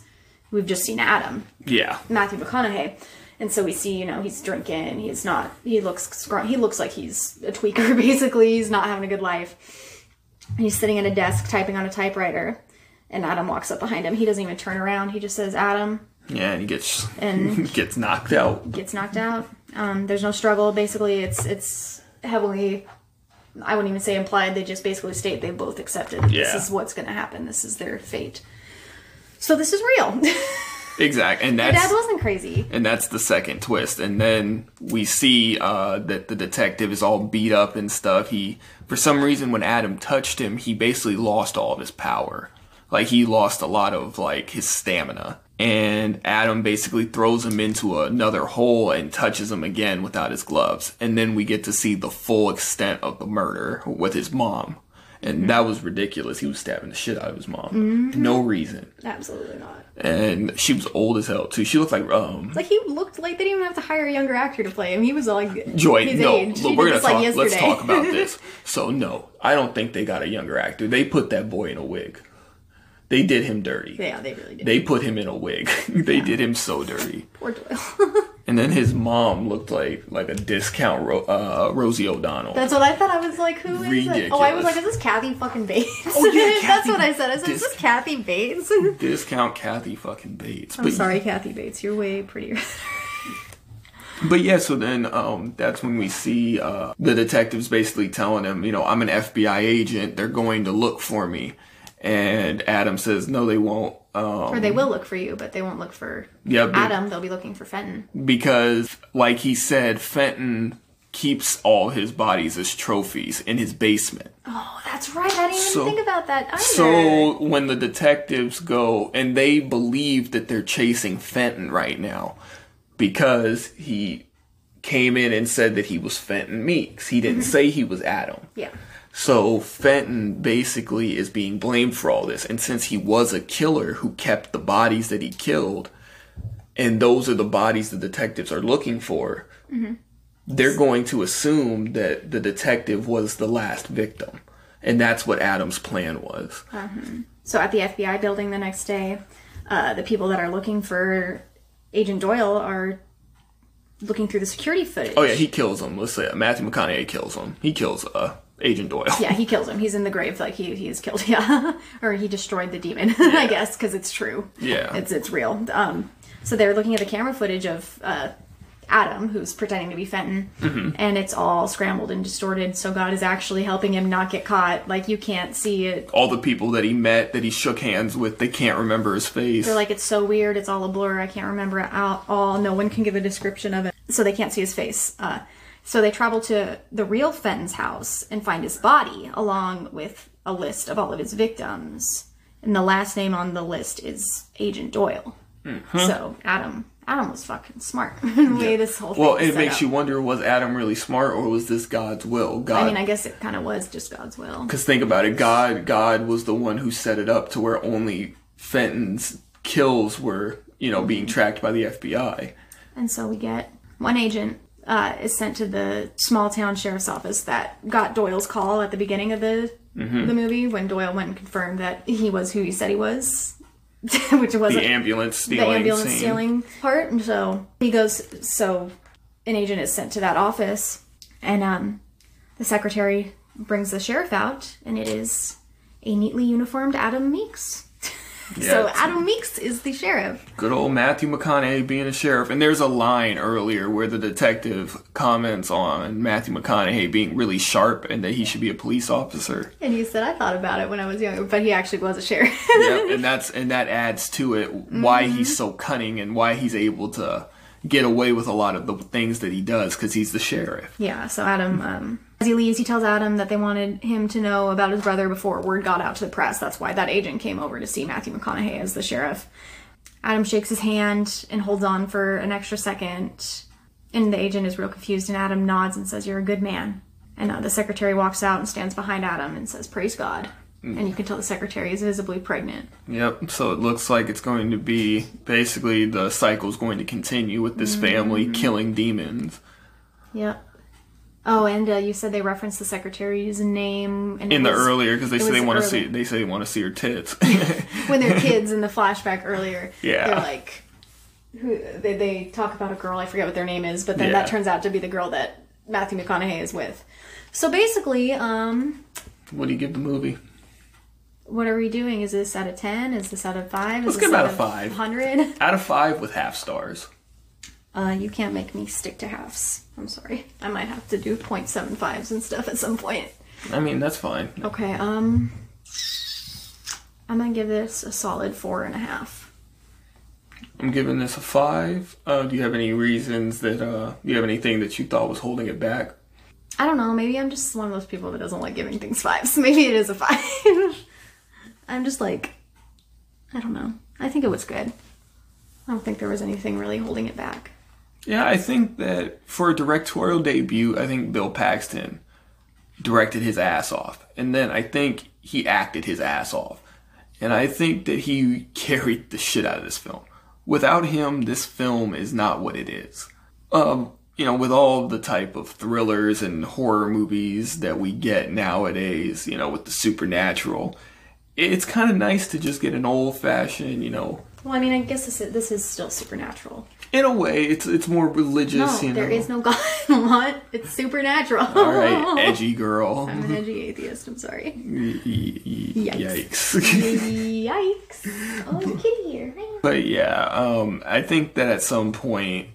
we've just seen Adam, Yeah. Matthew McConaughey, and so we see, you know, he's drinking. He's not. He looks. scr- He looks like he's a tweaker. [LAUGHS] Basically, he's not having a good life. And he's sitting at a desk typing on a typewriter, and Adam walks up behind him. He doesn't even turn around. He just says, "Adam," Yeah, and he gets And- [LAUGHS] gets knocked out. gets knocked out. Um, there's no struggle. Basically, it's it's heavily. I wouldn't even say implied. They just basically state they both accepted Yeah. this is what's going to happen. This is their fate. So this is real. [LAUGHS] Exactly, and that's Dad wasn't crazy. and that's the second twist. And then we see uh, that the detective is all beat up and stuff. He, for some reason, when Adam touched him, he basically lost all of his power. Like he lost a lot of like his stamina. And Adam basically throws him into another hole and touches him again without his gloves. And then we get to see the full extent of the murder with his mom. And that was ridiculous. He was stabbing the shit out of his mom. No reason. Absolutely not. And she was old as hell too. She looked like um Like he looked like they didn't even have to hire a younger actor to play him. He was like Joy, his no, age. look, we're gonna this, like, let's talk about this. [LAUGHS] So no, I don't think they got a younger actor. They put that boy in a wig. They did him dirty. yeah, they really did. They put him in a wig. [LAUGHS] they did him so dirty. [LAUGHS] Poor Doyle. [LAUGHS] And then his mom looked like like a discount Ro- uh, Rosie O'Donnell. That's what I thought. I was like, who is it? Oh, I was like, is this Kathy fucking Bates? Oh, yeah, That's Kathy what I said. I said, is Dis- this Kathy Bates? discount Kathy fucking Bates. I'm sorry, Kathy Bates. You're way prettier. But yeah, so then um, that's when we see uh, the detectives basically telling him, you know, I'm an FBI agent. They're going to look for me. And Adam says, no, they won't. Um, or they will look for you, but they won't look for yeah, Adam. They'll be looking for Fenton. because, like he said, Fenton keeps all his bodies as trophies in his basement. Oh, that's right. I didn't even So- think about that either. So when the detectives go and they believe that they're chasing Fenton right now because he came in and said that he was Fenton Meeks. He didn't say he was Adam. yeah. So Fenton basically is being blamed for all this. And since he was a killer who kept the bodies that he killed, and those are the bodies the detectives are looking for, they're going to assume that the detective was the last victim. And that's what Adam's plan was. So at the FBI building the next day, uh, the people that are looking for Agent Doyle are looking through the security footage. Oh yeah, he kills him. Let's say Matthew McConaughey kills him. He kills uh, Agent Doyle. Yeah, he kills him. He's in the grave, like he he is killed. [LAUGHS] Yeah, or he destroyed the demon. [LAUGHS] I guess because it's true. Yeah. it's it's real. Um, so they're looking at the camera footage of uh, Adam, who's pretending to be Fenton, Mm-hmm. and it's all scrambled and distorted. So God is actually helping him not get caught. Like you can't see it. All the people that he met, that he shook hands with, they can't remember his face. They're like it's so weird. It's all a blur. I can't remember it all. all. No one can give a description of it, so they can't see his face. Uh, so they travel to the real Fenton's house and find his body, along with a list of all of his victims. And the last name on the list is Agent Doyle. Mm-hmm. So Adam, Adam was fucking smart. [LAUGHS] the way this whole well, it makes up. you wonder: was Adam really smart, or was this God's will? God, I mean, I guess it kind of was just God's will. Because think about it, God God was the one who set it up to where only Fenton's kills were, you know, being tracked by the FBI. And so we get one agent uh, is sent to the small town sheriff's office that got Doyle's call at the beginning of the Mm-hmm. the movie when Doyle went and confirmed that he was who he said he was, [LAUGHS] which wasn't ambulance the ambulance scene. stealing part. And so he goes. So an agent is sent to that office, and um, the secretary brings the sheriff out, and it is a neatly uniformed Adam Meeks. So Adam Meeks is the sheriff. Good old Matthew McConaughey being a sheriff. And there's a line earlier where the detective comments on Matthew McConaughey being really sharp and that he should be a police officer. And he said, I thought about it when I was younger, but he actually was a sheriff. yep, and that's and that adds to it why he's mm-hmm. so cunning and why he's able to get away with a lot of the things that he does because he's the sheriff. yeah, so Adam, um, as he leaves, he tells Adam that they wanted him to know about his brother before word got out to the press. That's why that agent came over to see Matthew McConaughey as the sheriff. Adam shakes his hand and holds on for an extra second, and the agent is real confused, and Adam nods and says, You're a good man. And uh, the secretary walks out and stands behind Adam and says, Praise God. And you can tell the secretary is visibly pregnant. Yep. So it looks like it's going to be basically the cycle's going to continue with this family killing demons. Yep. Oh, and uh, you said they referenced the secretary's name and In the was- earlier, because they say they want to see, they say they want to see her tits. [LAUGHS] [LAUGHS] when they're kids in the flashback earlier. Yeah. They're like, who they, they talk about a girl. I forget what their name is, but then Yeah. that turns out to be the girl that Matthew McConaughey is with. So basically, um, what do you give the movie? What are we doing? Is this out of ten? Is this out of five? Let's is give this out of five. Hundred. [LAUGHS] Out of five with half stars. Uh, you can't make me stick to halves. I'm sorry. I might have to do 0.75s and stuff at some point. I mean, that's fine. Okay, um I'm gonna give this a solid four and a half. I'm giving this a five. Uh, do you have any reasons that, uh, do you have anything that you thought was holding it back? I don't know, maybe I'm just one of those people that doesn't like giving things fives. [LAUGHS] Maybe it is a five. [LAUGHS] I'm just like I don't know. I think it was good. I don't think there was anything really holding it back. Yeah, I think that for a directorial debut, I think Bill Paxton directed his ass off. And then I think he acted his ass off. And I think that he [LAUGHS] carried the shit out of this film. Without him, this film is not what it is. Um, you know, with all the type of thrillers and horror movies that we get nowadays, you know, with the supernatural, it's kind of nice to just get an old fashioned, you know. Well, I mean, I guess this is, this is still supernatural. In a way, it's it's more religious. No, you know? there is no God. [LAUGHS] what? It's supernatural. All right, [LAUGHS] edgy girl. I'm an edgy atheist. I'm sorry. Yikes. Yikes. [LAUGHS] Yikes! Oh, kitty here. but yeah, um, I think that at some point,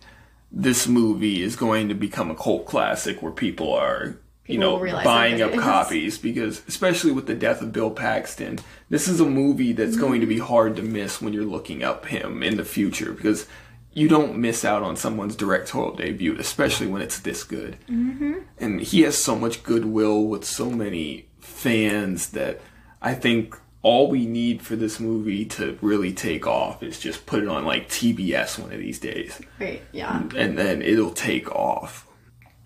this movie is going to become a cult classic where people are. You know, buying up good it is. copies because, especially with the death of Bill Paxton, this is a movie that's going to be hard to miss when you're looking up him in the future because you don't miss out on someone's directorial debut, especially when it's this good. Mm-hmm. And he has so much goodwill with so many fans that I think all we need for this movie to really take off is just put it on like TBS one of these days, Right. Yeah. and then it'll take off.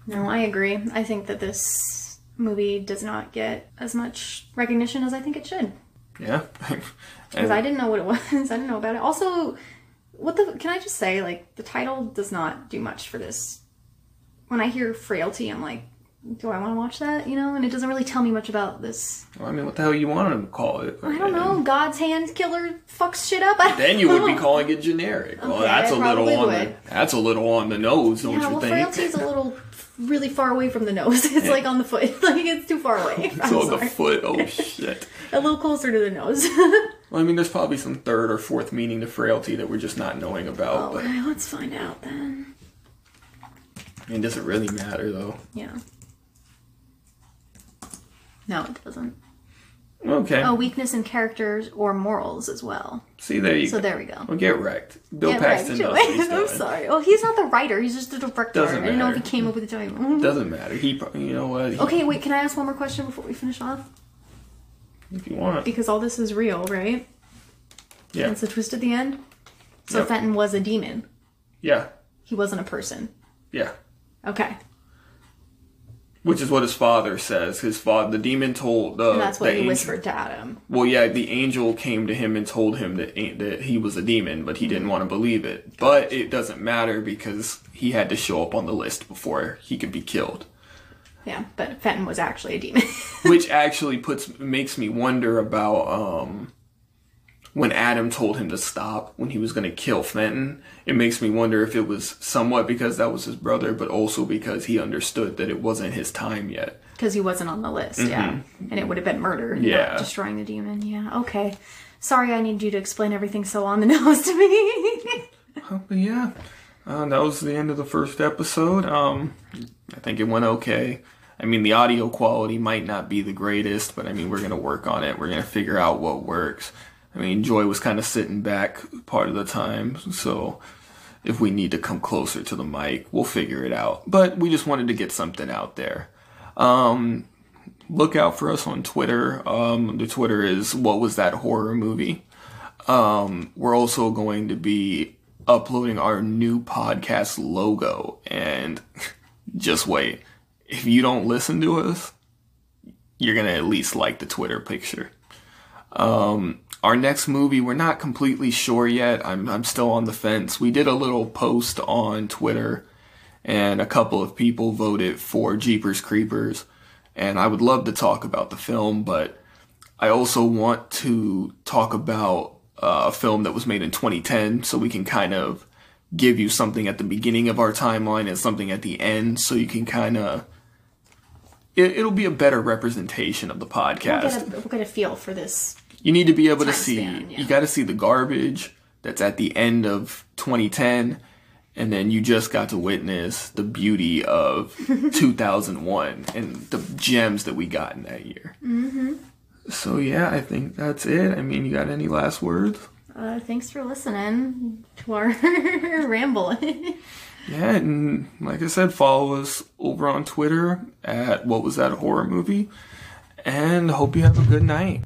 No, I agree. I think that this movie does not get as much recognition as I think it should. Yeah. [LAUGHS] Because I didn't know what it was. [LAUGHS] I didn't know about it. Also, what the can I just say? Like the title does not do much for this. When I hear frailty, I'm like, do I want to watch that? You know, and it doesn't really tell me much about this. I mean, what the hell you want to call it? I don't know. God's hand killer fucks shit up. Then you would be calling it generic. Oh, well, that's I a little on would. the that's a little on the nose, don't Yeah, you well, think? frailty's a little really far away from the nose. [LAUGHS] It's like on the foot. [LAUGHS] Like it's too far away. [LAUGHS] I'm It's on the foot. Oh shit. A little closer to the nose. Well, I mean, there's probably some third or fourth meaning to frailty that we're just not knowing about. But okay, let's find out then. I mean, does it really matter though? Yeah. No, it doesn't. Okay. Oh, weakness in characters or morals as well. See, there you So go. So there we go. Well, get wrecked. Bill Yeah, Paxton what he's [LAUGHS] I'm sorry. Oh, he's not the writer. He's just the director. Doesn't matter. I didn't know if he came up with the title. Mm-hmm. Doesn't matter. He, pro- you know what? He- Okay, wait. Can I ask one more question before we finish off? If you want. Because all this is real, right? Yeah. It's a twist at the end. So Yep. Fenton was a demon. Yeah. He wasn't a person. Yeah. Okay, Which is what his father says. His father, the demon told uh, and that's what the he angel- whispered to Adam. Well, yeah, the angel came to him and told him that that he was a demon, but he didn't want to believe it. But it doesn't matter because he had to show up on the list before he could be killed. Yeah, but Fenton was actually a demon. [LAUGHS] Which actually puts makes me wonder about um, when Adam told him to stop when he was going to kill Fenton. It makes me wonder if it was somewhat because that was his brother, but also because he understood that it wasn't his time yet. Because he wasn't on the list, yeah. And it would have been murder, Yeah. not destroying the demon. Yeah, okay. Sorry, I need you to explain everything so on the [LAUGHS] nose to me. Oh, but yeah, uh, that was the end of the first episode. Um, I think it went okay. I mean, the audio quality might not be the greatest, but I mean, we're gonna work on it. We're gonna figure out what works. I mean, Joy was kind of sitting back part of the time, so if we need to come closer to the mic, we'll figure it out. But we just wanted to get something out there. Um, look out for us on Twitter. Um, the Twitter is what was that horror movie? Um, we're also going to be uploading our new podcast logo and [LAUGHS] just wait. If you don't listen to us, you're going to at least like the Twitter picture. Um, our next movie, we're not completely sure yet. I'm, I'm still on the fence. We did a little post on Twitter and a couple of people voted for Jeepers Creepers. And I would love to talk about the film, but I also want to talk about uh, a film that was made in 2010 so we can kind of give you something at the beginning of our timeline and something at the end so you can kind of it, it'll be a better representation of the we'll, podcast get a, we'll get a feel for this. You need to be able to see span, yeah. you got to see the garbage that's at the end of 2010 and then you just got to witness the beauty of [LAUGHS] 2001 and the gems that we got in that year mm-hmm. so yeah i think that's it i mean you got any last words Uh, thanks for listening to our [LAUGHS] ramble. [LAUGHS] yeah and like i said follow us over on twitter at what was that horror movie and hope you have a good night